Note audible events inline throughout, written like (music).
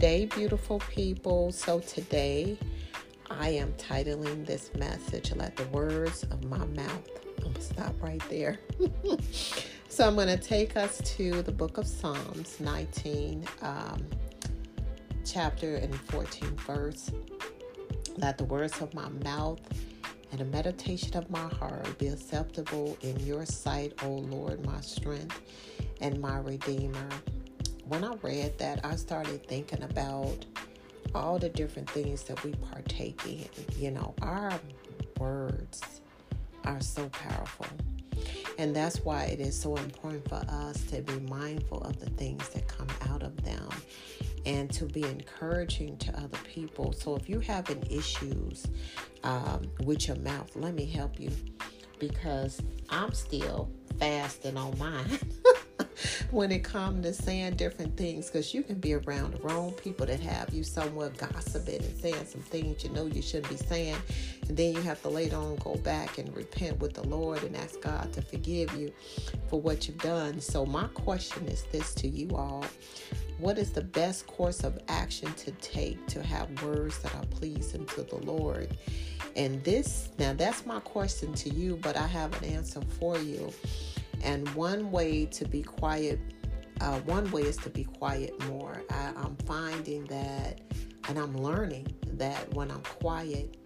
day, beautiful people. So, today I am titling this message, Let the Words of My Mouth. I'm going to stop right there. (laughs) so, I'm going to take us to the book of Psalms 19, um, chapter and 14 verse. Let the words of my mouth and the meditation of my heart be acceptable in your sight, O Lord, my strength and my redeemer. When I read that, I started thinking about all the different things that we partake in. You know, our words are so powerful. And that's why it is so important for us to be mindful of the things that come out of them and to be encouraging to other people. So if you're having issues um, with your mouth, let me help you because I'm still fasting on mine. (laughs) when it comes to saying different things because you can be around the wrong people that have you somewhat gossiping and saying some things you know you shouldn't be saying and then you have to later on go back and repent with the lord and ask god to forgive you for what you've done. So my question is this to you all. What is the best course of action to take to have words that are pleasing to the lord? And this now that's my question to you but i have an answer for you and one way to be quiet, uh, one way is to be quiet more. I, I'm finding that, and I'm learning that when I'm quiet,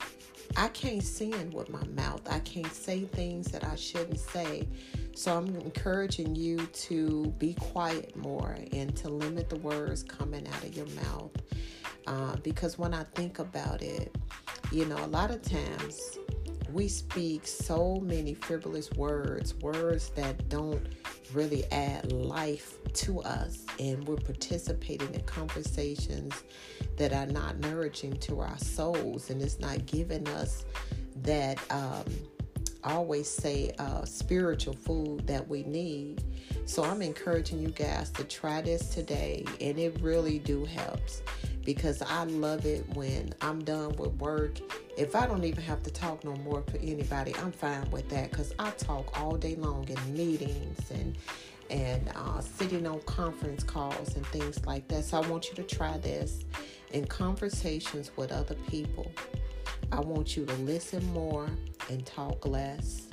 I can't sin with my mouth. I can't say things that I shouldn't say. So I'm encouraging you to be quiet more and to limit the words coming out of your mouth. Uh, because when I think about it, you know, a lot of times we speak so many frivolous words, words that don't really add life to us, and we're participating in conversations that are not nourishing to our souls, and it's not giving us that. Um, always say uh, spiritual food that we need. So I'm encouraging you guys to try this today, and it really do helps because I love it when I'm done with work. If I don't even have to talk no more to anybody, I'm fine with that because I talk all day long in meetings and and uh, sitting on conference calls and things like that. So I want you to try this in conversations with other people. I want you to listen more and talk less.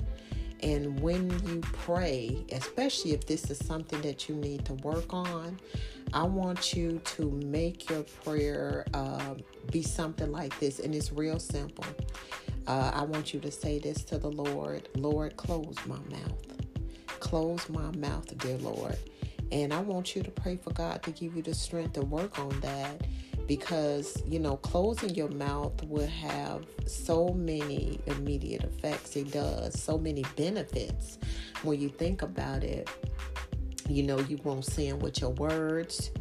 And when you pray, especially if this is something that you need to work on, I want you to make your prayer uh, be something like this. And it's real simple. Uh, I want you to say this to the Lord Lord, close my mouth. Close my mouth, dear Lord. And I want you to pray for God to give you the strength to work on that because you know closing your mouth will have so many immediate effects it does so many benefits when you think about it you know you won't sin with your words.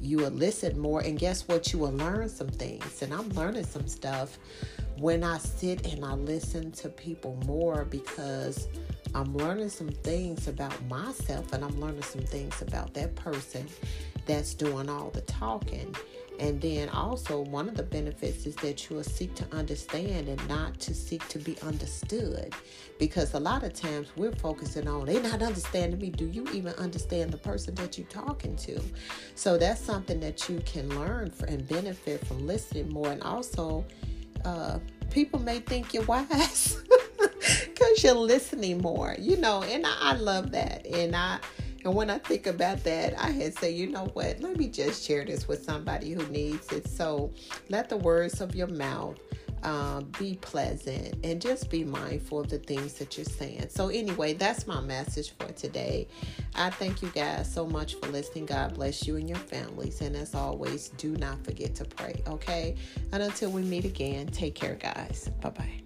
You will listen more. And guess what? You will learn some things. And i'm learning some stuff when i sit and i listen to people more because i'm learning some things about myself and i'm learning some things about that person that's doing all the talking and then also, one of the benefits is that you will seek to understand and not to seek to be understood. Because a lot of times we're focusing on, they're not understanding me. Do you even understand the person that you're talking to? So that's something that you can learn and benefit from listening more. And also, uh, people may think you're wise (laughs) because you're listening more, you know, and I, I love that. And I, and when I think about that, I had say, you know what? Let me just share this with somebody who needs it. So let the words of your mouth uh, be pleasant and just be mindful of the things that you're saying. So, anyway, that's my message for today. I thank you guys so much for listening. God bless you and your families. And as always, do not forget to pray, okay? And until we meet again, take care, guys. Bye bye.